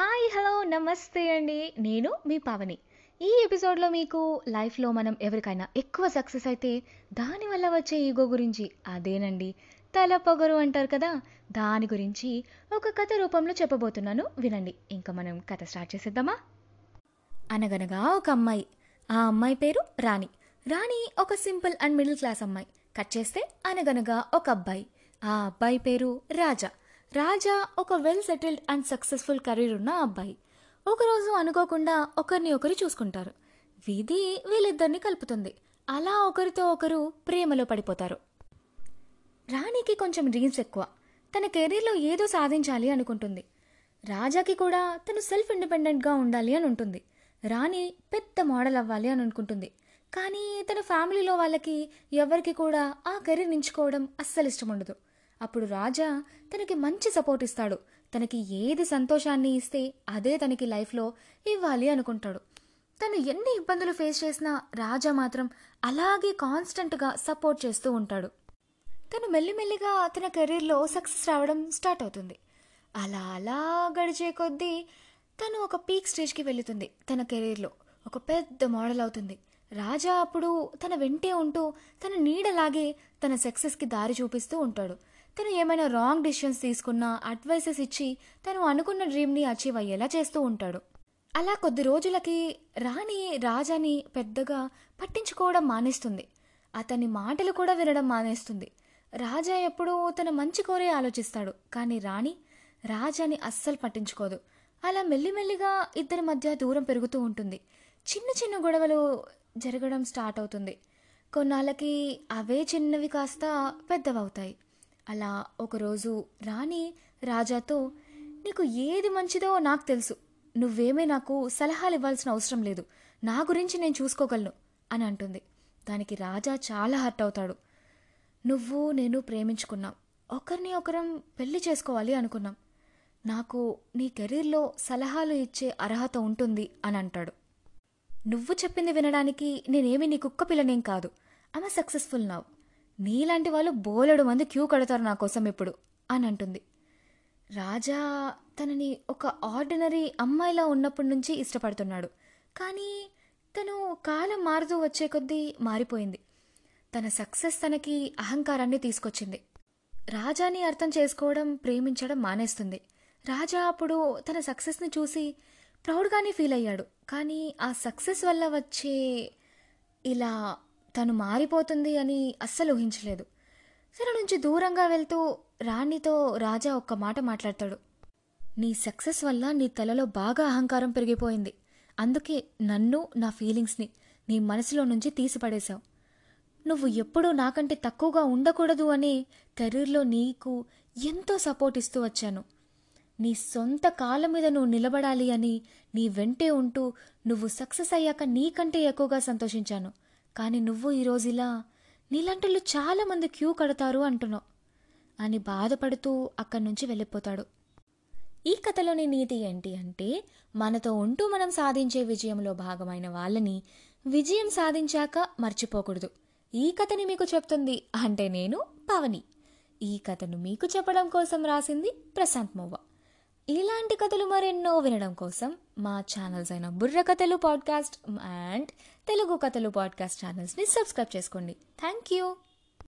Hi hello నమస్తే అండి. నేను మీ పావని. ఈ ఎపిసోడ్లో మీకు లైఫ్లో మనం ఎవరికైనా ఎక్కువ సక్సెస్ అయితే దానివల్ల వచ్చే ఈగో గురించి అదేనండి. తల పొగరు అంటారు కదా దాని గురించి ఒక కథ రూపంలో చెప్పబోతున్నాను. వినండి ఇంకా మనం కథ స్టార్ట్ చేసేద్దామా? అనగనగా ఒక అమ్మాయి. ఆ అమ్మాయి పేరు రాణి. రాణి ఒక సింపుల్ అండ్ మిడిల్ క్లాస్ అమ్మాయి. కట్ చేస్తే అనగనగా ఒక అబ్బాయి. ఆ అబ్బాయి పేరు రాజా. రాజా ఒక well settled and successful career ఉన్న అబ్బాయి. ఒకరోజు అనుకోకుండా ఒకరిని ఒకరు చూసుకుంటారు. విధి వీళ్ళిద్దరిని కలుపుతుంది. అలా ఒకరితో ఒకరు ప్రేమలో పడిపోతారు. రాణికి కొంచెం డ్రీమ్స్ ఎక్కువ. తన కెరీర్లో ఏదో సాధించాలి అనుకుంటుంది. రాజాకి కూడా తను సెల్ఫ్ ఇండిపెండెంట్గా ఉండాలి అని ఉంటుంది. రాణి పెద్ద మోడల్ అవ్వాలి అని అనుకుంటుంది. కానీ తన ఫ్యామిలీలో వాళ్ళకి ఎవరికి కూడా ఆ కెరీర్ ఎంచుకోవడం అస్సలు ఇష్టం ఉండదు. అప్పుడు రాజా తనకి మంచి సపోర్ట్ ఇస్తాడు. తనకి ఏది సంతోషాన్ని ఇస్తే అదే తనకి లైఫ్లో ఇవ్వాలి అనుకుంటాడు. తను ఎన్ని ఇబ్బందులు ఫేస్ చేసినా రాజా మాత్రం అలాగే కాన్స్టెంట్గా సపోర్ట్ చేస్తూ ఉంటాడు. తను మెల్లిమెల్లిగా తన కెరీర్లో సక్సెస్ రావడం స్టార్ట్ అవుతుంది. అలా అలా గడిచే కొద్దీ తను ఒక పీక్ స్టేజ్కి వెళుతుంది తన కెరీర్లో. ఒక పెద్ద మోడల్ అవుతుంది. రాజా అప్పుడు తన వెంటే ఉంటూ తన నీడలాగే తన సక్సెస్కి దారి చూపిస్తూ ఉంటాడు. తను ఏమైనా రాంగ్ డిసిషన్స్ తీసుకున్నా అడ్వైసెస్ ఇచ్చి తను అనుకున్న డ్రీమ్ని అచీవ్ అయ్యేలా చేస్తూ ఉంటాడు. అలా కొద్ది రోజులకి రాణి రాజాని పెద్దగా పట్టించుకోవడం మానేస్తుంది. అతని మాటలు కూడా వినడం మానేస్తుంది. రాజా ఎప్పుడూ తన మంచి కోరే ఆలోచిస్తాడు కానీ రాణి రాజాని అస్సలు పట్టించుకోదు. అలా మెల్లిమెల్లిగా ఇద్దరి మధ్య దూరం పెరుగుతూ ఉంటుంది. చిన్న చిన్న గొడవలు జరగడం స్టార్ట్ అవుతుంది. కొన్నాళ్ళకి అవే చిన్నవి కాస్త పెద్దవవుతాయి. అలా ఒకరోజు రాణి రాజాతో నీకు ఏది మంచిదో నాకు తెలుసు. నువ్వేమీ నాకు సలహాలు ఇవ్వాల్సిన అవసరం లేదు. నా గురించి నేను చూసుకోగలను అని అంటుంది. దానికి రాజా చాలా హర్ట్ అవుతాడు. నువ్వు నేను ప్రేమించుకున్నాం. ఒకరిని ఒకరం పెళ్ళి చేసుకోవాలి అనుకున్నాం. నాకు నీ కెరీర్లో సలహాలు ఇచ్చే అర్హత ఉంటుంది అని అంటాడు. నువ్వు చెప్పింది వినడానికి నేనేమి నీ కుక్క పిల్లనేం కాదు. ఆమె సక్సెస్ఫుల్ నావు నీలాంటి వాళ్ళు బోలెడు మంది క్యూ కడతారు నా కోసం ఇప్పుడు అని అంటుంది. రాజా తనని ఒక ఆర్డినరీ అమ్మాయిలా ఉన్నప్పటి నుంచి ఇష్టపడుతున్నాడు. కానీ తను కాలం మారుతూ వచ్చే కొద్దీ మారిపోయింది. తన సక్సెస్ తనకి అహంకారాన్ని తీసుకొచ్చింది. రాజాని అర్థం చేసుకోవడం ప్రేమించడం మానేస్తుంది. రాజా అప్పుడు తన సక్సెస్ని చూసి ప్రౌడ్గానే ఫీల్ అయ్యాడు. కానీ ఆ సక్సెస్ వల్ల వచ్చే ఇలా తను మారిపోతుంది అని అస్సలు ఊహించలేదు. తన నుంచి దూరంగా వెళ్తూ రాణితో రాజా ఒక్క మాట మాట్లాడతాడు. నీ సక్సెస్ వల్ల నీ తలలో బాగా అహంకారం పెరిగిపోయింది. అందుకే నన్ను నా ఫీలింగ్స్ని నీ మనసులో నుంచి తీసిపడేశావు. నువ్వు ఎప్పుడూ నాకంటే తక్కువగా ఉండకూడదు అని కెరీర్లో నీకు ఎంతో సపోర్ట్ ఇస్తూ వచ్చాను. నీ సొంత కాళ్ళ మీద నువ్వు నిలబడాలి అని నీ వెంటే ఉంటూ నువ్వు సక్సెస్ అయ్యాక నీకంటే ఎక్కువగా సంతోషించాను. కానీ నువ్వు ఈరోజు ఇలా నీలాంటి చాలామంది క్యూ కడతారు అంటున్నావు అని బాధపడుతూ అక్కడి నుంచి వెళ్ళిపోతాడు. ఈ కథలోని నీతి ఏంటి అంటే మనతో ఉంటూ మనం సాధించే విజయంలో భాగమైన వాళ్ళని విజయం సాధించాక మర్చిపోకూడదు. ఈ కథని మీకు చెప్తుంది అంటే నేను పవని. ఈ కథను మీకు చెప్పడం కోసం రాసింది ప్రశాంత్ మొవ్వ ఇలాంటి కథలు మరెన్నో వినడం కోసం మా ఛానల్స్ అయిన బుర్ర కథలు పాడ్కాస్ట్ అండ్ తెలుగు కథలు పాడ్కాస్ట్ ఛానల్స్ని సబ్స్క్రైబ్ చేసుకోండి. Thank you